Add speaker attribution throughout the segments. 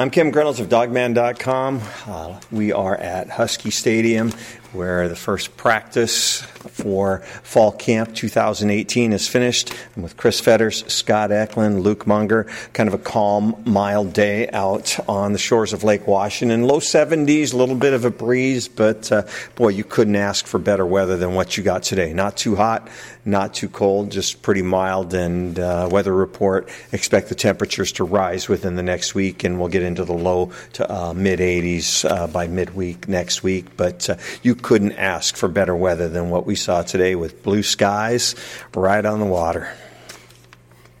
Speaker 1: I'm Kim Grinolds of Dawgman.com. Uh, we are at Husky Stadium where the first practice for fall camp 2018 is finished. I'm with Chris Fetters, Scott Eklund, Luke Munger. Kind of a calm, mild day out on the shores of Lake Washington. Low 70s, a little bit of a breeze, but uh, boy, you couldn't ask for better weather than what you got today. Not too hot, not too cold, just pretty mild. And uh, weather report expect the temperatures to rise within the next week, and we'll get into the low to uh, mid 80s uh, by midweek next week. But uh, you couldn't ask for better weather than what we saw today with blue skies right on the water.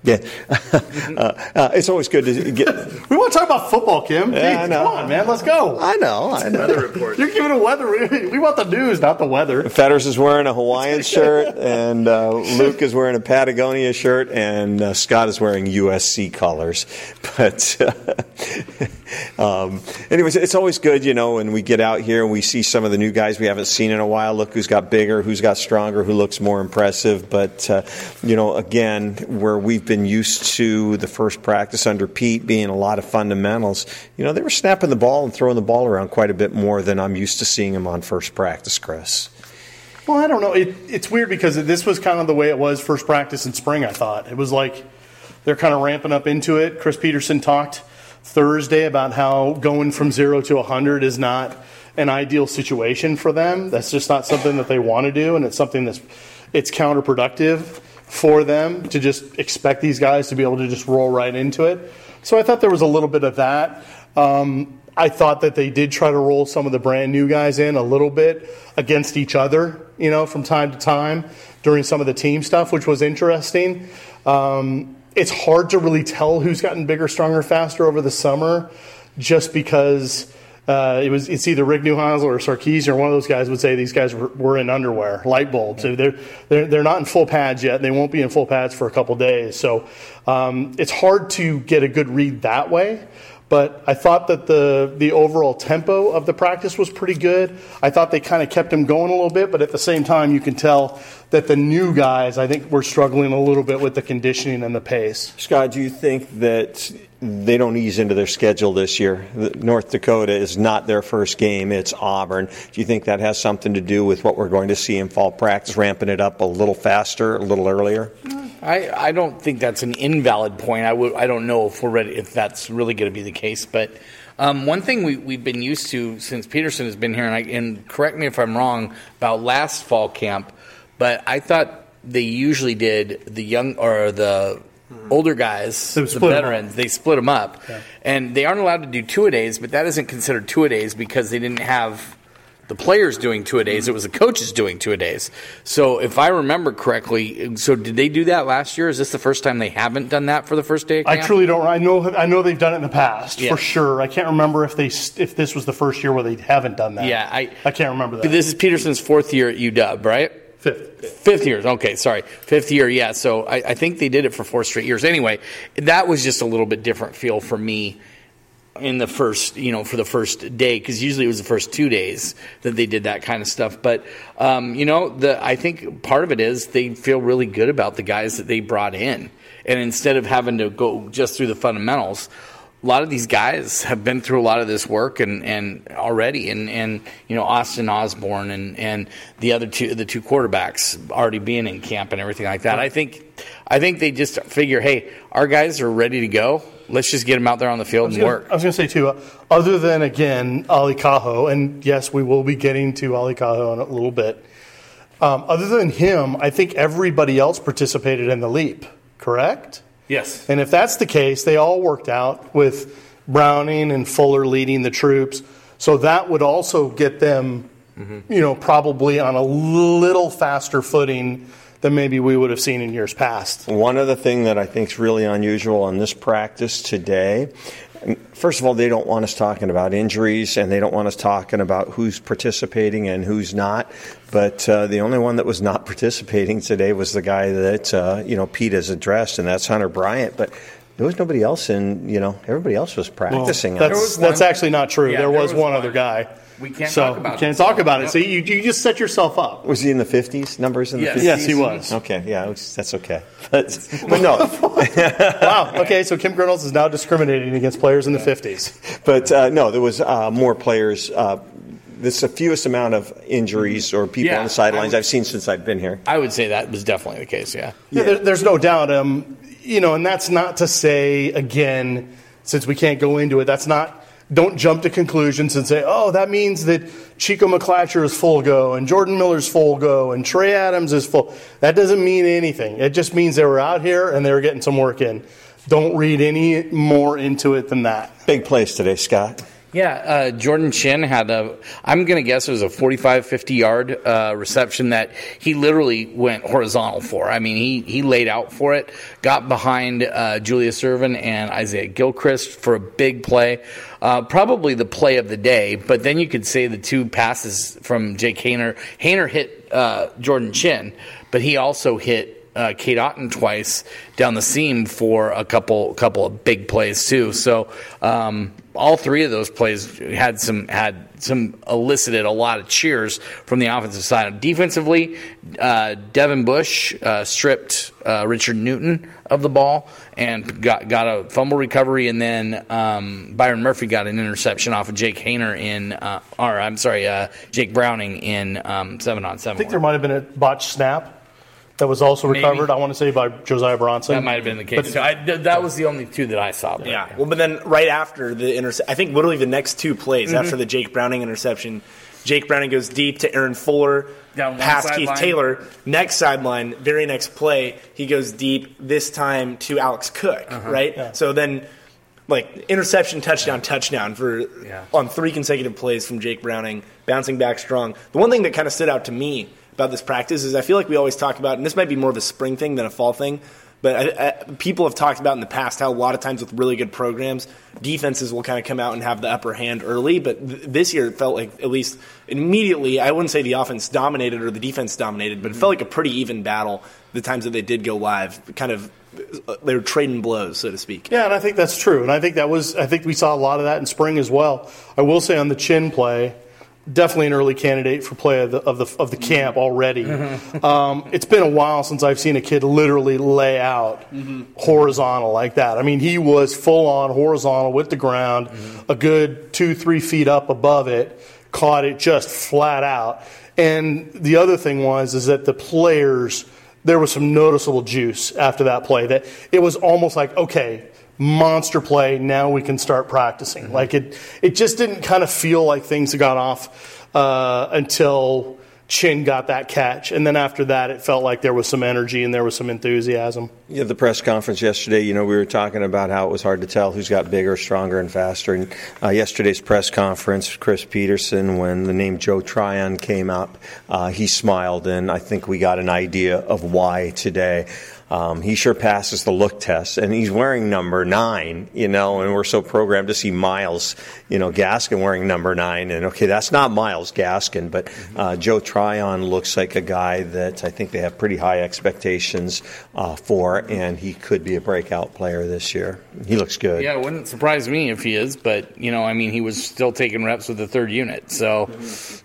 Speaker 1: Yeah, uh, uh, it's always good to get.
Speaker 2: we want to talk about football, Kim.
Speaker 1: Yeah, I know.
Speaker 2: Come on, man, let's go.
Speaker 1: I know. I know.
Speaker 3: Weather report.
Speaker 2: You're giving a weather. Report. We want the news, not the weather.
Speaker 1: Fetters is wearing a Hawaiian shirt, and uh, Luke is wearing a Patagonia shirt, and uh, Scott is wearing USC colors. But um, anyways, it's always good, you know, when we get out here and we see some of the new guys we haven't seen in a while. Look who's got bigger, who's got stronger, who looks more impressive. But uh, you know, again, where we've been used to the first practice under Pete being a lot of fundamentals, you know, they were snapping the ball and throwing the ball around quite a bit more than I'm used to seeing them on first practice, Chris.
Speaker 2: Well, I don't know. It, it's weird because this was kind of the way it was first practice in spring. I thought it was like they're kind of ramping up into it. Chris Petersen talked Thursday about how going from zero to 100 is not an ideal situation for them. That's just not something that they want to do, and it's something that's it's counterproductive for them to just expect these guys to be able to just roll right into it. So I thought there was a little bit of that. Um, I thought that they did try to roll some of the brand new guys in a little bit against each other, you know, from time to time during some of the team stuff, which was interesting. Um, it's hard to really tell who's gotten bigger, stronger, faster over the summer, just because uh, it was it's either Rick Neuheisel or Sarkisian or one of those guys would say these guys were, were in underwear, light bulbs. So they're, they're they're not in full pads yet. They won't be in full pads for a couple days. So um, it's hard to get a good read that way. But I thought that the the overall tempo of the practice was pretty good. I thought they kind of kept him going a little bit, but at the same time, you can tell that the new guys, I think, were struggling a little bit with the conditioning and the pace.
Speaker 1: Scott, do you think that they don't ease into their schedule this year? North Dakota is not their first game; it's Auburn. Do you think that has something to do with what we're going to see in fall practice, ramping it up a little faster, a little earlier?
Speaker 3: I, I don't think that's an invalid point. I I don't know if we're ready if that's really going to be the case. But um, one thing we we've been used to since Petersen has been here, and, I, and correct me if I'm wrong about last fall camp, but I thought they usually did the young or the older guys, the
Speaker 2: split 'em up.
Speaker 3: veterans, they split them up,
Speaker 2: Yeah.
Speaker 3: and they aren't allowed to do two a days. But that isn't considered two a days because they didn't have the players doing two a days. It was the coaches doing two a days. So if I remember correctly, so did they do that last year? Is this the first time they haven't done that for the first day? Of
Speaker 2: I truly don't. I know. I know they've done it in the past
Speaker 3: Yeah.
Speaker 2: for sure. I can't remember if they if this was the first year where they haven't done that.
Speaker 3: Yeah, I-
Speaker 2: I can't remember that.
Speaker 3: This is Petersen's fourth year at UW, right?
Speaker 2: Fifth.
Speaker 3: Fifth year. Okay, sorry. Fifth year, yeah. So I, I think they did it for four straight years. Anyway, that was just a little bit different feel for me in the first, you know, for the first day, because usually it was the first two days that they did that kind of stuff. But, um, you know, the I think part of it is they feel really good about the guys that they brought in. And instead of having to go just through the fundamentals, a lot of these guys have been through a lot of this work and, and already and, and you know Austin Osborne and, and the other two the two quarterbacks already being in camp and everything like that. I think I think they just figure, hey, our guys are ready to go. Let's just get them out there on the field
Speaker 2: I was
Speaker 3: and
Speaker 2: gonna-
Speaker 3: work.
Speaker 2: I was going to say too. Uh, other than again Ale Kaho, and yes, we will be getting to Ale Kaho in a little bit. Um, other than him, I think everybody else participated in the leap. Correct.
Speaker 3: Yes.
Speaker 2: And if that's the case, they all worked out with Browning and Fuller leading the troops. So that would also get them, you know, probably on a little faster footing than maybe we would have seen in years past.
Speaker 1: One other thing that I think is really unusual on this practice today, first of all, they don't want us talking about injuries and they don't want us talking about who's participating and who's not. But uh, the only one that was not participating today was the guy that uh, you know Pete has addressed, and that's Hunter Bryant. But there was nobody else in. You know, everybody else was practicing.
Speaker 2: Well, that's
Speaker 3: was
Speaker 2: that's actually not true.
Speaker 3: Yeah,
Speaker 2: there,
Speaker 3: there
Speaker 2: was,
Speaker 3: was
Speaker 2: one,
Speaker 3: one.
Speaker 2: other guy.
Speaker 3: We can't
Speaker 2: so
Speaker 3: talk about
Speaker 2: we can't
Speaker 3: it.
Speaker 2: talk about it.
Speaker 3: Yep.
Speaker 2: So you, you just set yourself up.
Speaker 1: was he in the fifties? Numbers in
Speaker 3: Yes.
Speaker 1: the
Speaker 2: Yes,
Speaker 1: fifties?
Speaker 2: he was.
Speaker 1: Okay, yeah, was- that's okay. But, but no,
Speaker 2: wow. Okay, so Kim Grinolds is now discriminating against players in the 50s.
Speaker 1: but uh, no, there was uh, more players. Uh, this is the fewest amount of injuries or people
Speaker 3: Yeah,
Speaker 1: on the sidelines
Speaker 3: I would-
Speaker 1: I've seen since I've been here.
Speaker 3: I would say that was definitely the case. Yeah.
Speaker 2: Yeah, there, there's no doubt. Um, you know, and that's not to say again, since we can't go into it. That's not. Don't jump to conclusions and say, "Oh, that means that Chico McClatcher is full go and Jordan Miller's full go and Trey Adams is full." That doesn't mean anything. It just means they were out here and they were getting some work in. Don't read any more into it than that.
Speaker 1: Big plays today, Scott.
Speaker 3: Yeah, uh, Jordan Chin had a, I'm going to guess it was a 45, 50 yard uh, reception that he literally went horizontal for. I mean, he, he laid out for it, got behind uh, Julius Irvin and Isaiah Gilchrist for a big play. Uh, probably the play of the day, but then you could say the two passes from Jake Haener. Haener hit uh, Jordan Chin, but he also hit uh, Cade Otton twice down the seam for a couple couple of big plays too. So um, all three of those plays had some had some elicited a lot of cheers from the offensive side. Defensively, uh, Devin Bush uh, stripped uh, Richard Newton of the ball and got got a fumble recovery, and then um, Byron Murphy got an interception off of Jake Haener in, uh, or I'm sorry, uh, Jake Browning in um, seven on seven.
Speaker 2: I think there might have been a botched snap that was also
Speaker 3: Maybe.
Speaker 2: recovered. I want to say by Josiah Bronson.
Speaker 3: That might have been the case. So I, th- that was the only two that I saw. but-
Speaker 4: Yeah. Well, but then right after the intercept, I think literally the next two plays
Speaker 3: Mm-hmm.
Speaker 4: after the Jake Browning interception, Jake Browning goes deep to Aaron Fuller,
Speaker 3: Down
Speaker 4: past Keith
Speaker 3: sideline.
Speaker 4: Taylor. Next sideline, very next play, he goes deep. This time to Alex Cook,
Speaker 3: Uh-huh.
Speaker 4: right? So then. Like interception, touchdown, touchdown for
Speaker 3: Yeah.
Speaker 4: on three consecutive plays from Jake Browning, bouncing back strong. The one thing that kind of stood out to me about this practice is I feel like we always talk about, and this might be more of a spring thing than a fall thing, but I, I, people have talked about in the past how a lot of times with really good programs, defenses will kind of come out and have the upper hand early. But th- this year it felt like at least immediately, I wouldn't say the offense dominated or the defense dominated, but it felt like a pretty even battle the times that they did go live. Kind of uh, they were trading blows, so to speak.
Speaker 2: Yeah, and I think that's true. And I think that was I think we saw a lot of that in spring as well. I will say on the chin play, definitely an early candidate for play of the of the, of the camp already. Mm-hmm. um, it's been a while since I've seen a kid literally lay out mm-hmm. horizontal like that. I mean, he was full on horizontal with the ground, mm-hmm. a good two three feet up above it, caught it just flat out. And the other thing was is that the players there was some noticeable juice after that play that it was almost like okay monster play now we can start practicing like it it just didn't kind of feel like things got off uh, until chin got that catch and then after that it felt like there was some energy and there was some enthusiasm
Speaker 1: Yeah, the press conference yesterday, you know, we were talking about how it was hard to tell who's got bigger, stronger, and faster. And uh, yesterday's press conference, Chris Petersen, when the name Joe Tryon came up, uh, he smiled, and I think we got an idea of why today. Um, he sure passes the look test, and he's wearing number nine, you know, and we're so programmed to see Myles, you know, Gaskin wearing number nine. And okay, that's not Myles Gaskin, but uh, Joe Tryon looks like a guy that I think they have pretty high expectations uh, for, and he could be a breakout player this year. He looks good.
Speaker 3: Yeah, it wouldn't surprise me if he is, but you know, I mean, he was still taking reps with the third unit, so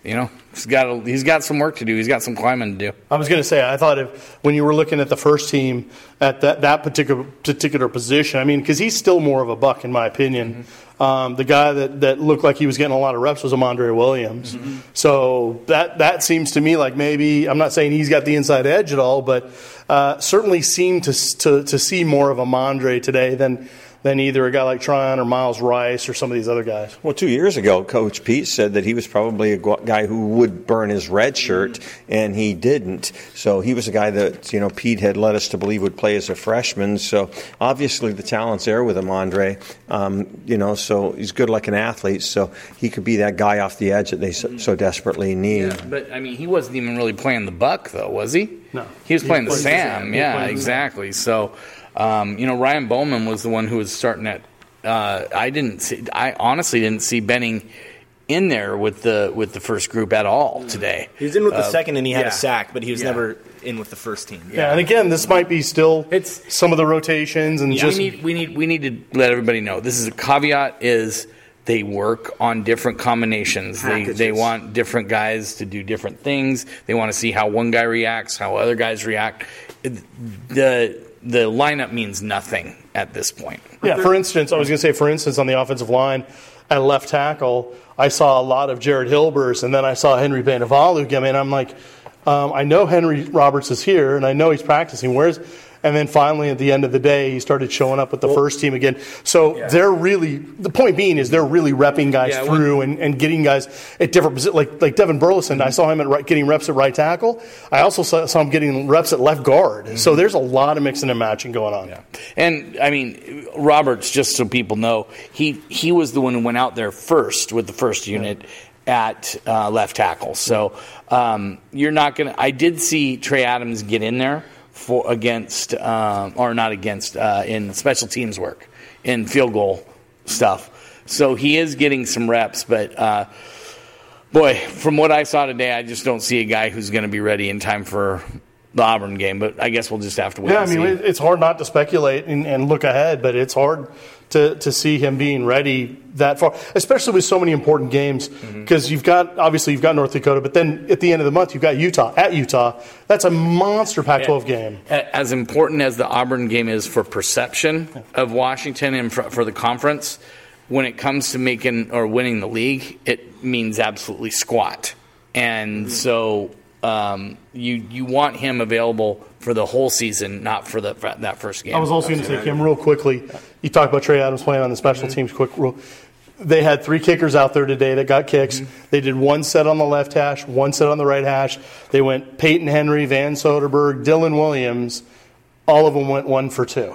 Speaker 3: you know, he's got a, he's got some work to do. He's got some climbing to do.
Speaker 2: I was going to say, I thought if when you were looking at the first team at that, that particular particular position, I mean, because he's still more of a buck in my opinion. Um, the guy that, that looked like he was getting a lot of reps was Amandre Williams. So that that seems to me like maybe I'm not saying he's got the inside edge at all, but uh, certainly seemed to, to to see more of Amandre today than than either a guy like Tryon or Miles Rice or some of these other guys.
Speaker 1: Well, two years ago, Coach Pete said that he was probably a guy who would burn his red shirt, and he didn't. So he was a guy that you know Pete had led us to believe would play as a freshman. So obviously the talent's there with him, Andre. Um, you know, so he's good like an athlete. So he could be that guy off the edge that they so, so desperately need.
Speaker 3: Yeah, but I mean, he wasn't even really playing the buck, though, was he?
Speaker 2: No.
Speaker 3: he was
Speaker 2: He
Speaker 3: playing the
Speaker 2: played the
Speaker 3: Sam.
Speaker 2: Sam.
Speaker 3: Yeah,
Speaker 2: played the
Speaker 3: exactly. So, um, you know, Ryan Bowman was the one who was starting at. Uh, I didn't see. I honestly didn't see Benning in there with the with the first group at all today.
Speaker 4: He was in with the
Speaker 3: Uh,
Speaker 4: second, and he had
Speaker 3: yeah.
Speaker 4: a sack, but he was
Speaker 3: Yeah.
Speaker 4: never in with the first team.
Speaker 2: Yeah, and again, this might be still
Speaker 3: It's-
Speaker 2: some of the rotations and
Speaker 3: Yeah,
Speaker 2: just
Speaker 3: we need we need we need to let everybody know. This is a caveat is they work on different combinations. They
Speaker 4: Packages.
Speaker 3: they want different guys to do different things. They want to see how one guy reacts, how other guys react. The the lineup means nothing at this point.
Speaker 2: Yeah, for instance, I was going to say, for instance, on the offensive line at left tackle, I saw a lot of Jared Hilbers, and then I saw Henry Bainivalu come in. I'm like, um, I know Henry Roberts is here, and I know he's practicing. Where's and then finally, at the end of the day, he started showing up with the first team again. So they're really the point being is they're really repping guys
Speaker 3: Yeah, when-
Speaker 2: through and, and getting guys at different positions. like like Devin Burleson. I saw him at right, getting reps at right tackle. I also saw, saw him getting reps at left guard. So there's a lot of mixing and matching going on.
Speaker 3: And I mean, Roberts, just so people know, he he was the one who went out there first with the first unit at uh, left tackle. So um, you're not going to. I did see Trey Adams get in there for against um, or not against uh, in special teams work in field goal stuff. So he is getting some reps, but. Uh, Boy, from what I saw today, I just don't see a guy who's going to be ready in time for the Auburn game. But I guess we'll just have to wait.
Speaker 2: Yeah, I mean,
Speaker 3: see.
Speaker 2: it's hard not to speculate and, and look ahead, but it's hard to, to see him being ready that far, especially with so many important games.
Speaker 3: Mm-hmm.
Speaker 2: Because you've got, obviously, you've got North Dakota, but then at the end of the month, you've got Utah at Utah. That's a monster Pac 12 game.
Speaker 3: As important as the Auburn game is for perception of Washington and for, for the conference, when it comes to making or winning the league, it means absolutely squat. And so um, you you want him available for the whole season, not for the for that first game.
Speaker 2: I was also going to say, Kim, real quickly, you talked about Trey Adams playing on the special teams. Quick, real, they had three kickers out there today that got kicks. Mm-hmm. They did one set on the left hash, one set on the right hash. They went Peyton Henry, Van Soderberg, Dylan Williams. All of them went one for two.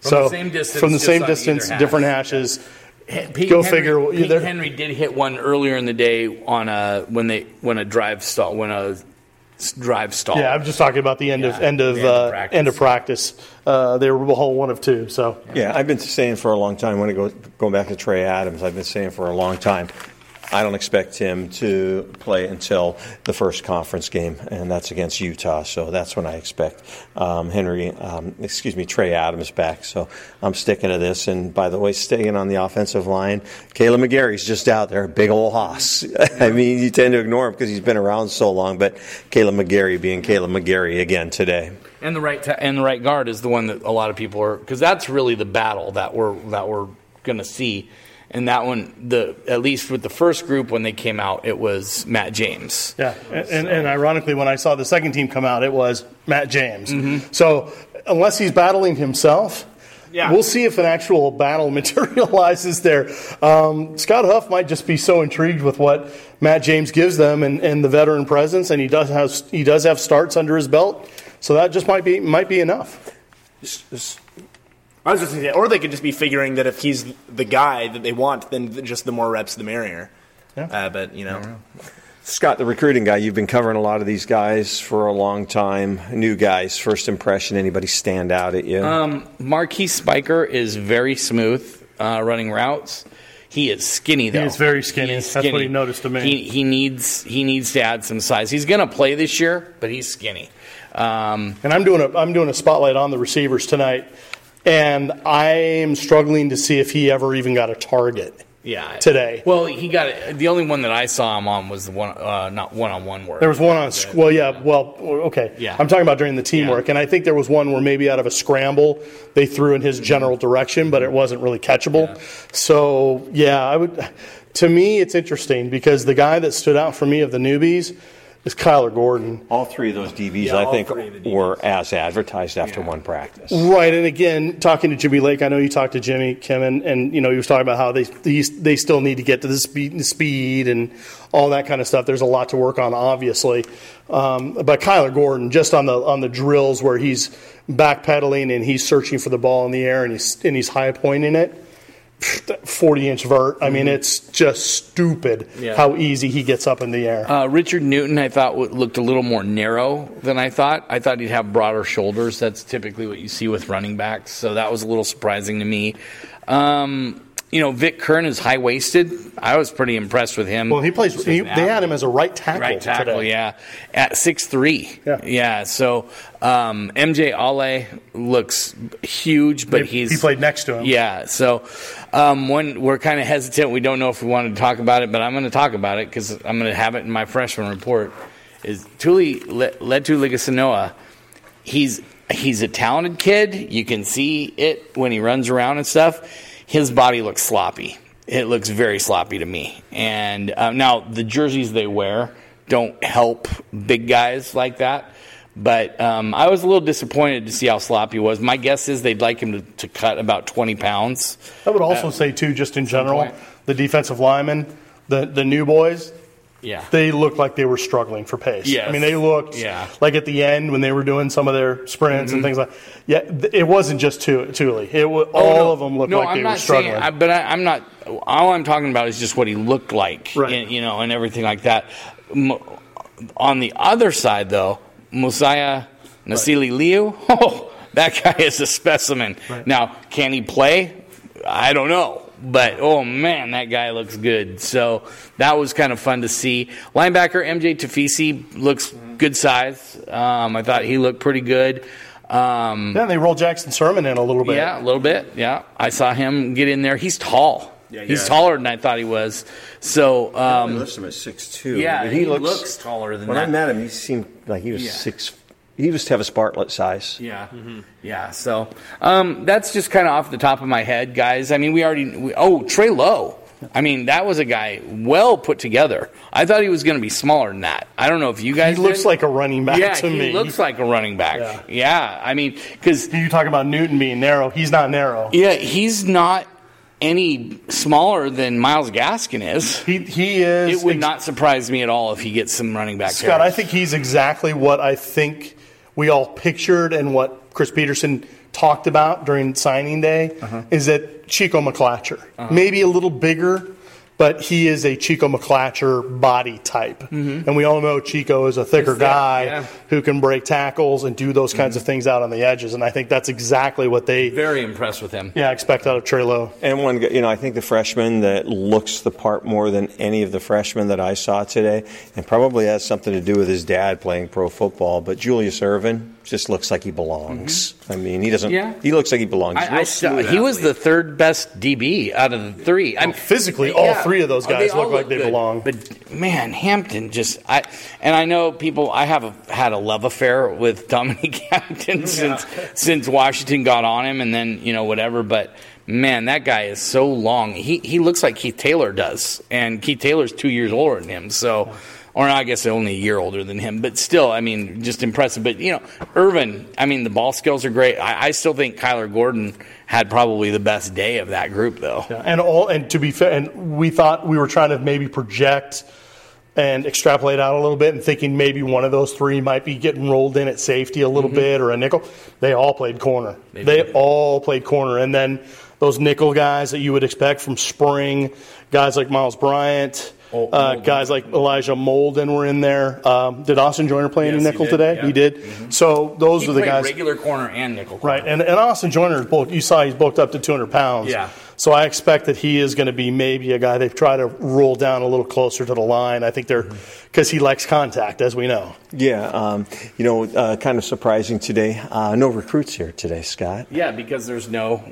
Speaker 2: so
Speaker 3: the same distance,
Speaker 2: from the same distance,
Speaker 3: hash.
Speaker 2: different hashes.
Speaker 3: Peyton
Speaker 2: Go
Speaker 3: Henry,
Speaker 2: figure,
Speaker 3: Peyton Henry did hit one earlier in the day on a when they when a drive stall when a drive stall.
Speaker 2: Yeah, I'm just talking about the end of end of,
Speaker 3: the end of
Speaker 2: uh,
Speaker 3: practice.
Speaker 2: end of practice. Uh, they were a whole one of two. So
Speaker 1: Yeah, I've been saying for a long time, when it goes going back to Trey Adams, I've been saying for a long time, I don't expect him to play until the first conference game, and that's against Utah. So that's when I expect um, Henry, um, excuse me, Trey Adams back. So I'm sticking to this. And by the way, staying on the offensive line, Caleb McGarry's just out there, big old hoss. I mean, you tend to ignore him because he's been around so long, but Caleb McGarry being Caleb McGarry again today.
Speaker 3: And the right and the right guard is the one that a lot of people are because that's really the battle that we're that we're going to see. And that one, the at least with the first group when they came out, it was Matt James.
Speaker 2: Yeah, and, and, and ironically, when I saw the second team come out, it was Matt James.
Speaker 3: Mm-hmm.
Speaker 2: So unless he's battling himself,
Speaker 4: Yeah.
Speaker 2: we'll see if an actual battle materializes there. Um, Scott Huff might just be so intrigued with what Matt James gives them and, and the veteran presence, and he does have he does have starts under his belt, so that just might be might be enough.
Speaker 4: I was just thinking, or they could just be figuring that if he's the guy that they want, then just the more reps, the merrier.
Speaker 2: Yeah.
Speaker 4: Uh, but you know,
Speaker 1: Scott, the recruiting guy, you've been covering a lot of these guys for a long time. New guys, first impression, anybody stand out at you?
Speaker 3: Um, Marquise Spiker is very smooth uh, running routes. He is skinny though.
Speaker 2: is very skinny.
Speaker 3: He is
Speaker 2: That's what he noticed to me.
Speaker 3: He, he needs he needs to add some size. He's going to play this year, but he's skinny. Um,
Speaker 2: And I'm doing a I'm doing a spotlight on the receivers tonight, and I'm struggling to see if he ever even got a target.
Speaker 3: yeah,
Speaker 2: Today.
Speaker 3: Well, he got it. The only one that I saw him on was the one, uh, not one on one work.
Speaker 2: There was one on, well, yeah, well, okay.
Speaker 3: Yeah.
Speaker 2: I'm talking about during the teamwork, and I think there was one where maybe out of a scramble they threw in his general direction, but it wasn't really catchable. So, yeah, I would. To me, it's interesting because the guy that stood out for me of the newbies is Kyler Gordon.
Speaker 1: all three of those DBs,
Speaker 4: Yeah,
Speaker 1: I think,
Speaker 4: three DBs.
Speaker 1: were as advertised after one practice.
Speaker 2: Right, and again, talking to Jimmy Lake, I know you talked to Jimmy Kim, and, and you know he was talking about how they they, they still need to get to the speed, the speed and all that kind of stuff. There's a lot to work on, obviously. Um, but Kyler Gordon, just on the on the drills where he's backpedaling and he's searching for the ball in the air and he's and he's high pointing it, forty inch vert. I mean, it's just stupid
Speaker 3: Yeah.
Speaker 2: how easy he gets up in the air.
Speaker 3: Uh, Richard Newton, I thought looked a little more narrow than I thought. I thought he'd have broader shoulders. That's typically what you see with running backs, so that was a little surprising to me. Um, you know, Vic Curne is high waisted. I was pretty impressed with him.
Speaker 2: Well, he plays. He, they had him as a right tackle.
Speaker 3: right tackle,
Speaker 2: today.
Speaker 3: yeah, at six three.
Speaker 2: Yeah. yeah.
Speaker 3: So um, MJ Ale looks huge, but
Speaker 2: He-
Speaker 3: he's
Speaker 2: he played next to him.
Speaker 3: Yeah. So um, when we're kind of hesitant, we don't know if we want to talk about it, but I'm going to talk about it because I'm going to have it in my freshman report. Is Tuli Le- Letuligasenoa? He's he's a talented kid. You can see it when he runs around and stuff. His body looks sloppy. It looks very sloppy to me. And uh, now the jerseys they wear don't help big guys like that. But um, I was a little disappointed to see how sloppy he was. My guess is they'd like him to, to cut about 20 pounds.
Speaker 2: I would also say too, just in general, the defensive linemen, the the new boys,
Speaker 3: Yeah.
Speaker 2: they looked like they were struggling for pace.
Speaker 3: Yes.
Speaker 2: I mean, they looked
Speaker 3: Yeah. Mm-hmm.
Speaker 2: like at the end when they were doing some of their sprints and things like. Yeah, th- it wasn't just Tuli. It wa- all
Speaker 3: Oh, no.
Speaker 2: of them looked
Speaker 3: no,
Speaker 2: like
Speaker 3: I'm
Speaker 2: they
Speaker 3: not
Speaker 2: were struggling.
Speaker 3: Saying, I, but I, I'm not. All I'm talking about is just what he looked like,
Speaker 2: Right.
Speaker 3: and, you know, and everything like that. Mo- on the other side, though, Mosiah Nasili Liu, oh, that guy is a specimen. Now, can he play? I don't know. But oh man, that guy looks good. So that was kind of fun to see. Linebacker MJ Tafisi looks good size. Um, I thought he looked pretty good. Um,
Speaker 2: yeah, they rolled Jackson Sirmon in a little bit.
Speaker 3: yeah, a little bit. Yeah, I saw him get in there. He's tall. He's
Speaker 1: yeah.
Speaker 3: He's taller than I thought he was. So,
Speaker 1: I
Speaker 3: um,
Speaker 1: lifted him at six two.
Speaker 3: yeah,
Speaker 1: but
Speaker 3: he, looks, taller than that.
Speaker 1: When
Speaker 3: that.
Speaker 1: I met him, he seemed like he was
Speaker 3: Yeah.
Speaker 1: six. He used to have a Spartlet size.
Speaker 3: Yeah, yeah. So um, that's just kind of off the top of my head, guys. I mean, we already. We, oh, Trey Lowe. I mean, that was a guy well put together. I thought he was going to be smaller than that. I don't know if you guys.
Speaker 2: He looks
Speaker 3: did.
Speaker 2: like a running back
Speaker 3: Yeah,
Speaker 2: to
Speaker 3: he
Speaker 2: me.
Speaker 3: He looks like a running back.
Speaker 2: Yeah.
Speaker 3: Yeah, I mean, because
Speaker 2: you talk about Newton being narrow. He's not narrow.
Speaker 3: yeah, he's not any smaller than Myles Gaskin is.
Speaker 2: He he is.
Speaker 3: It would
Speaker 2: ex-
Speaker 3: not surprise me at all if he gets some running back.
Speaker 2: Scott, I think he's exactly what I think we all pictured and what Chris Petersen talked about during signing day
Speaker 3: Uh-huh.
Speaker 2: is that Chico McClatcher. Maybe a little bigger, but he is a Chico McClatcher body type. Mm-hmm. And we all know Chico is a thicker
Speaker 3: Is that-
Speaker 2: guy
Speaker 3: yeah.
Speaker 2: who can break tackles and do those kinds of mm-hmm. things out on the edges. And I think that's exactly what they
Speaker 3: very impressed with him.
Speaker 2: yeah, expect out of Trey Lowe.
Speaker 1: And one, you know, I think the freshman that looks the part more than any of the freshmen that I saw today, and probably has something to do with his dad playing pro football. But Julius Irvin just looks like he belongs. Mm-hmm. I mean, he doesn't.
Speaker 3: Yeah.
Speaker 1: He looks like he belongs.
Speaker 3: I,
Speaker 1: real
Speaker 3: I still,
Speaker 1: smooth
Speaker 3: he was the third best DB out of the three. I'm oh,
Speaker 2: physically, all three of those
Speaker 3: Oh,
Speaker 2: guys
Speaker 3: all
Speaker 2: look like they
Speaker 3: good.
Speaker 2: belong.
Speaker 3: But man, Hampton just I and I know people. I have a, had a love affair with Dominic Hampton since since Washington got on him, and then you know whatever. But man, that guy is so long. He he looks like Keith Taylor does, and Keith Taylor's two years older than him. So. Or I guess only a year older than him, but still, I mean, just impressive. But you know, Irvin, I mean, the ball skills are great. I, I still think Kyler Gordon had probably the best day of that group, though.
Speaker 2: Yeah, and all and to be fair, and we thought we were trying to maybe project and extrapolate out a little bit, and thinking maybe one of those three might be getting rolled in at safety a little mm-hmm. bit or a nickel. They all played corner. They, all played corner, and then those nickel guys that you would expect from spring, guys like Myles Bryant.
Speaker 3: Oh,
Speaker 2: Uh, guys like Elijah Molden were in there. Um, did Austin Joyner play any
Speaker 3: Yes, he
Speaker 2: nickel
Speaker 3: did,
Speaker 2: today?
Speaker 3: yeah. Mm-hmm.
Speaker 2: He did. So those
Speaker 3: He
Speaker 2: are the guys.
Speaker 3: regular corner and nickel corner.
Speaker 2: Right, and, and Austin Joyner is bulked. You saw he's bulked up to 200 pounds.
Speaker 3: Yeah.
Speaker 2: So I expect that he is going to be maybe a guy they've tried to roll down a little closer to the line. I think they're because he likes contact, as we know.
Speaker 1: Yeah, um, you know, uh, kind of surprising today. Uh, no recruits here today, Scott.
Speaker 3: Yeah, because there's no,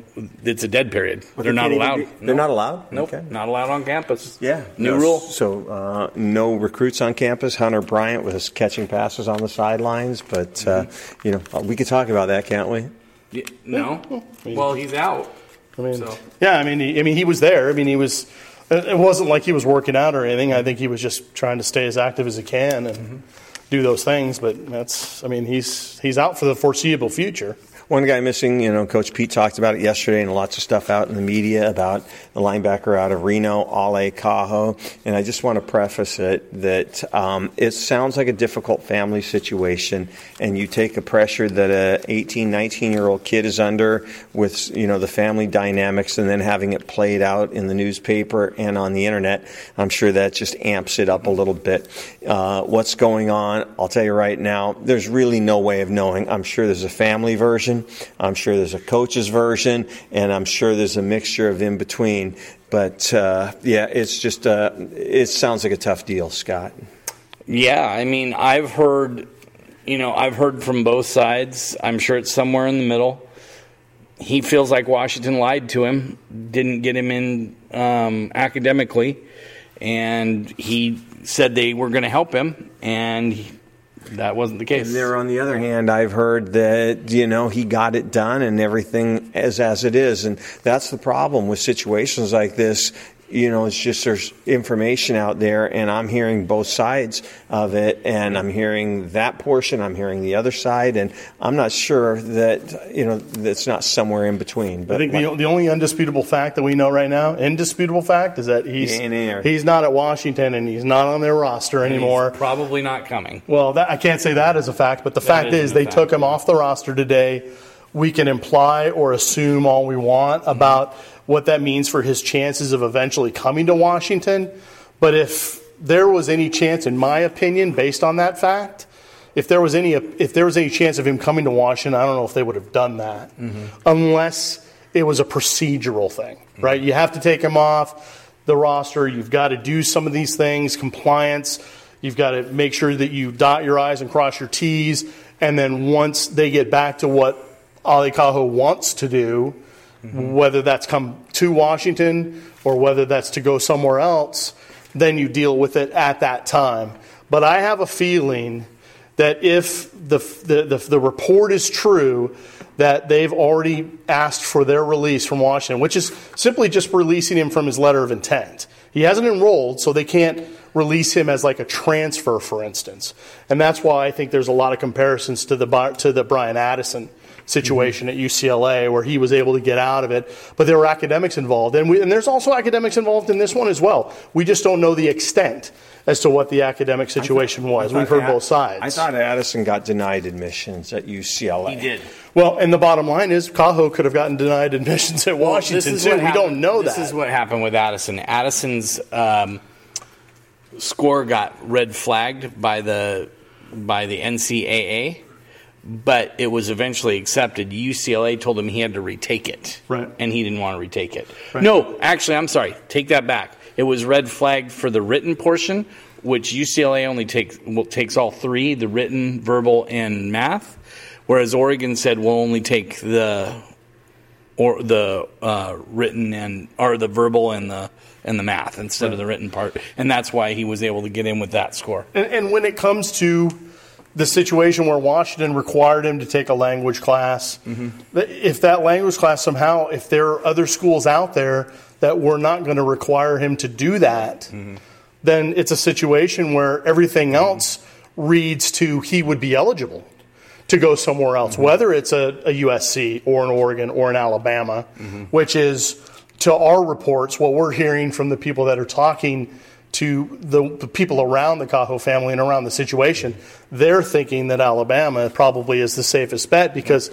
Speaker 3: it's a dead period. They're not
Speaker 1: can't
Speaker 3: allowed.
Speaker 1: be- they're not allowed?
Speaker 3: Nope,
Speaker 1: Okay.
Speaker 3: not allowed on campus.
Speaker 1: Yeah,
Speaker 3: new
Speaker 1: no,
Speaker 3: rule.
Speaker 1: So uh, no recruits on campus. Hunter Bryant was catching passes on the sidelines, but uh,
Speaker 3: Mm-hmm.
Speaker 1: you know we could talk about that, can't we?
Speaker 3: Yeah, no, well he's out.
Speaker 2: I mean,
Speaker 3: So-
Speaker 2: yeah, I mean, he, I mean, he was there. I mean, he was. It it wasn't like he was working out or anything. I think he was just trying to stay as active as he can and mm-hmm. do those things. But that's, I mean, he's he's out for the foreseeable future.
Speaker 1: One guy missing, you know, Coach Pete talked about it yesterday, and lots of stuff out in the media about the linebacker out of Reno, Ale Kaho. And I just want to preface it that um, it sounds like a difficult family situation, and you take a pressure that a 18, 19 year old kid is under with, you know, the family dynamics, and then having it played out in the newspaper and on the internet. I'm sure that just amps it up a little bit. Uh, what's going on? I'll tell you right now, there's really no way of knowing. I'm sure there's a family version I'm sure there's a coach's version, and I'm sure there's a mixture of in between. But uh, yeah, it's just uh, it sounds like a tough deal, Scott.
Speaker 3: Yeah, I mean, I've heard, you know, I've heard from both sides. I'm sure it's somewhere in the middle. He feels like Washington lied to him, didn't get him in um, academically, and he said they were going to help him, and that wasn't the case.
Speaker 1: There, on the other hand, I've heard that you know he got it done and everything is as it is, and that's the problem with situations like this you know, it's just there's information out there, and I'm hearing both sides of it, and I'm hearing that portion, I'm hearing the other side, and I'm not sure that you know that's not somewhere in between.
Speaker 2: But I think the, the only undisputable fact that we know right now, indisputable fact, is that he's he's not at Washington and he's not on their roster anymore.
Speaker 3: probably not coming.
Speaker 2: Well, that, I can't say that as a fact, but the that fact is they fact. took him off the roster today. We can imply or assume all we want about what that means for his chances of eventually coming to Washington. But if there was any chance, in my opinion, based on that fact, if there was any if there was any chance of him coming to Washington, I don't know if they would have done that mm-hmm. unless it was a procedural thing, mm-hmm. right? You have to take him off the roster. You've got to do some of these things, compliance. You've got to make sure that you dot your I's and cross your T's. And then once they get back to what Ale Kaho wants to do, mm-hmm. whether that's come to Washington or whether that's to go somewhere else, then you deal with it at that time. But I have a feeling that if the, the, the, the report is true, that they've already asked for their release from Washington, which is simply just releasing him from his letter of intent. He hasn't enrolled, so they can't release him as like a transfer, for instance. And that's why I think there's a lot of comparisons to the to the Bryan Addison situation mm-hmm. at UCLA where he was able to get out of it. But there were academics involved. And, we, and there's also academics involved in this one as well. We just don't know the extent as to what the academic situation thought, was. We've heard Ad, both sides.
Speaker 1: I thought Addison got denied admissions at UCLA.
Speaker 3: He did.
Speaker 2: Well, and the bottom line is Kaho could have gotten denied admissions at well, Washington too. We don't know
Speaker 3: this
Speaker 2: that.
Speaker 3: This is what happened with Addison. Addison's um, score got red flagged by the by the NCAA but it was eventually accepted. UCLA told him he had to retake it,
Speaker 2: right.
Speaker 3: and he didn't want to retake it. Right. No, actually, I'm sorry. Take that back. It was red flagged for the written portion, which UCLA only takes well, takes all three: the written, verbal, and math. Whereas Oregon said we'll only take the or the uh, written and or the verbal and the and the math instead right. of the written part, and that's why he was able to get in with that score.
Speaker 2: And, and when it comes to the situation where Washington required him to take a language class. Mm-hmm. If that language class somehow, if there are other schools out there that were not going to require him to do that, mm-hmm. then it's a situation where everything mm-hmm. else reads to he would be eligible to go somewhere else, mm-hmm. whether it's a, a, USC or an Oregon or an Alabama, mm-hmm. which is to our reports, what we're hearing from the people that are talking to the, the, people around the Kaho family and around the situation, they're thinking that Alabama probably is the safest bet because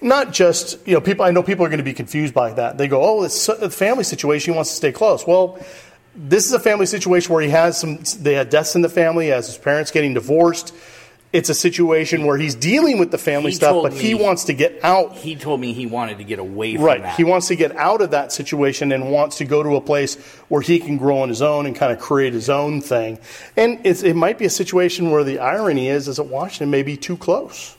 Speaker 2: not just, you know, people, I know people are going to be confused by that. They go, oh, it's a family situation. He wants to stay close. Well, this is a family situation where he has some, they had deaths in the family, he has his parents getting divorced it's a situation where he's dealing with the family he stuff, but he wants to get out.
Speaker 3: He told me he wanted to get away from
Speaker 2: right.
Speaker 3: that.
Speaker 2: He wants to get out of that situation and wants to go to a place where he can grow on his own and kind of create his own thing. And it might be a situation where the irony is, is that Washington may be too close.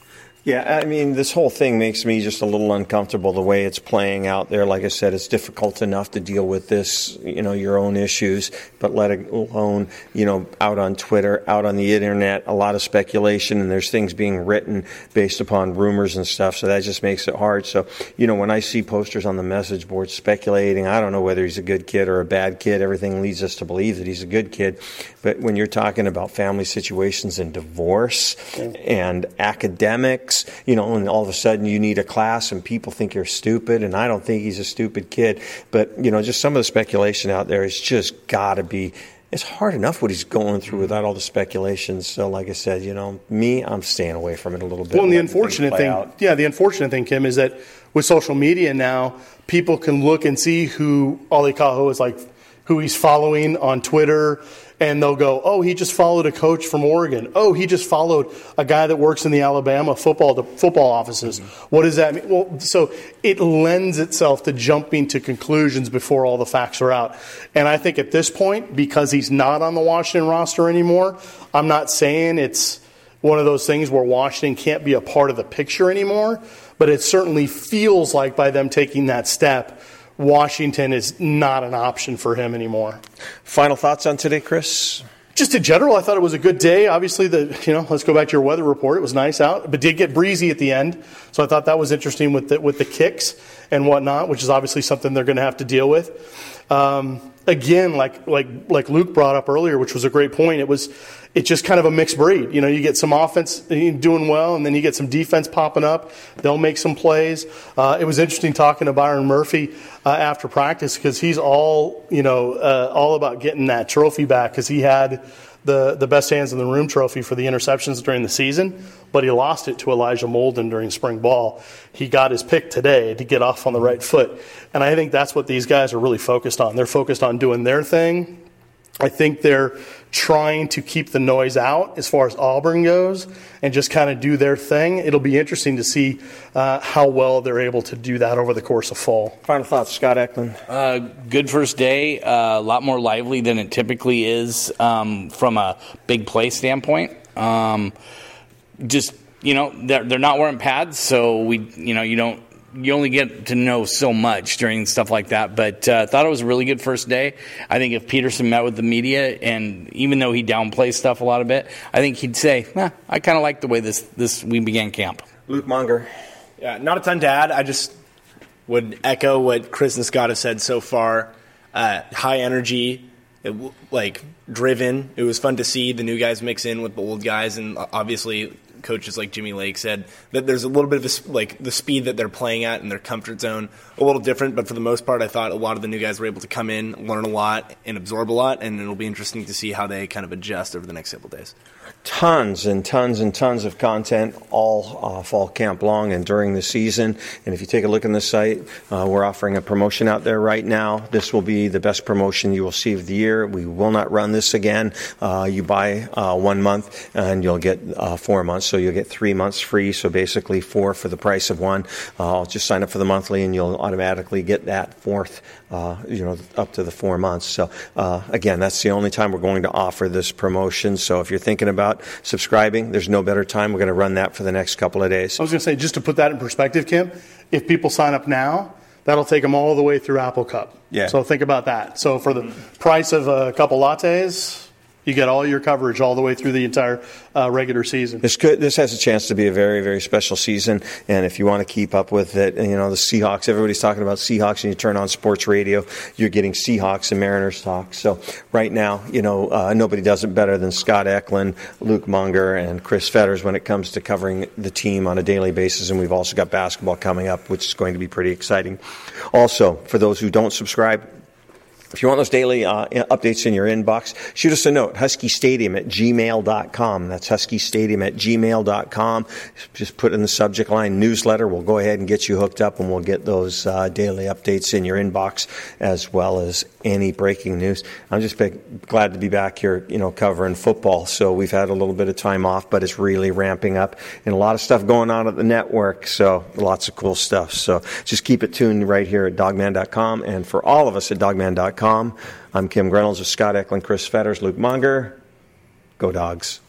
Speaker 1: Yeah, I mean, this whole thing makes me just a little uncomfortable the way it's playing out there. Like I said, it's difficult enough to deal with this, you know, your own issues, but let alone, you know, out on Twitter, out on the internet, a lot of speculation, and there's things being written based upon rumors and stuff. So that just makes it hard. So, you know, when I see posters on the message board speculating, I don't know whether he's a good kid or a bad kid. Everything leads us to believe that he's a good kid. But when you're talking about family situations and divorce and academics, you know, and all of a sudden you need a class and people think you're stupid, and I don't think he's a stupid kid. But, you know, just some of the speculation out there has just got to be it's hard enough what he's going through without all the speculations. So, like I said, you know, me, I'm staying away from it a little bit.
Speaker 2: Well, and the unfortunate thing, out. yeah, the unfortunate thing, Kim, is that with social media now, people can look and see who Ale Kaho is like who he's following on Twitter, and they'll go, "Oh, he just followed a coach from Oregon. Oh, he just followed a guy that works in the Alabama football football offices. Mm-hmm. What does that mean?" Well, so it lends itself to jumping to conclusions before all the facts are out. And I think at this point, because he's not on the Washington roster anymore, I'm not saying it's one of those things where Washington can't be a part of the picture anymore, but it certainly feels like by them taking that step Washington is not an option for him anymore.
Speaker 1: Final thoughts on today, Chris?
Speaker 2: Just in general, I thought it was a good day. Obviously, the you know, let's go back to your weather report. It was nice out, but did get breezy at the end. So I thought that was interesting with the, with the kicks and whatnot, which is obviously something they're going to have to deal with. Um, again, like like like Luke brought up earlier, which was a great point. It was it's just kind of a mixed breed. You know, you get some offense doing well, and then you get some defense popping up. They'll make some plays. Uh, it was interesting talking to Byron Murphy uh, after practice because he's all you know uh, all about getting that trophy back because he had the the best hands in the room trophy for the interceptions during the season, but he lost it to Elijah Molden during spring ball. He got his pick today to get off on the right foot, and I think that's what these guys are really focused on. They're focused on doing their thing. I think they're trying to keep the noise out as far as Auburn goes and just kind of do their thing. It'll be interesting to see uh, how well they're able to do that over the course of fall.
Speaker 1: Final thoughts, Scott Eklund.
Speaker 3: Uh, good first day, uh, a lot more lively than it typically is um, from a big play standpoint. Um, just you know, they're they're not wearing pads, so we you know you don't you only get to know so much during stuff like that. But uh, thought it was a really good first day. I think if Petersen met with the media, and even though he downplays stuff a lot of bit, I think he'd say, eh, "I kind of like the way this this we began camp."
Speaker 1: Luke Monger.
Speaker 4: Yeah, not a ton to add. I just would echo what Chris and Scott have said so far. Uh, high energy, it, like driven. It was fun to see the new guys mix in with the old guys, and obviously coaches like Jimmy Lake said that there's a little bit of a, like the speed that they're playing at in their comfort zone a little different. But for the most part, I thought a lot of the new guys were able to come in, learn a lot, and absorb a lot. And it'll be interesting to see how they kind of adjust over the next couple days
Speaker 1: tons and tons and tons of content all uh, fall camp long and during the season. And if you take a look in the site, uh, we're offering a promotion out there right now. This will be the best promotion you will see of the year. We will not run this again. Uh, you buy uh, one month and you'll get uh, four months, so you'll get three months free. So basically, four for the price of one. Uh, I'll just sign up for the monthly, and you'll automatically get that fourth. you know, up to the four months. So again, that's the only time we're going to offer this promotion. So if you're thinking about about subscribing, there's no better time. We're going to run that for the next couple of days.
Speaker 2: I was going to say, just to put that in perspective, Kim, if people sign up now, that'll take them all the way through Apple Cup.
Speaker 1: Yeah.
Speaker 2: So think about that. So for the price of a couple lattes, you get all your coverage all the way through the entire uh, regular season.
Speaker 1: This could this has a chance to be a very very special season, and if you want to keep up with it, you know the Seahawks. Everybody's talking about Seahawks, and you turn on sports radio, you're getting Seahawks and Mariners talk. So right now, you know uh, nobody does it better than Scott Eklund, Luke Munger, and Chris Fetters when it comes to covering the team on a daily basis. And we've also got basketball coming up, which is going to be pretty exciting. Also, for those who don't subscribe, if you want those daily uh, updates in your inbox, shoot us a note, huskystadium at gmail.com. That's huskystadium at gmail.com. Just put in the subject line newsletter. We'll go ahead and get you hooked up and we'll get those uh, daily updates in your inbox as well as any breaking news. I'm just glad to be back here, you know, covering football. So we've had a little bit of time off, but it's really ramping up and a lot of stuff going on at the network. So lots of cool stuff. So just keep it tuned right here at dawgman.com. and for all of us at dawgman.com, I'm Kim Grinolds with Scott Eklund, Chris Fetters, Luke Monger. Go Dogs.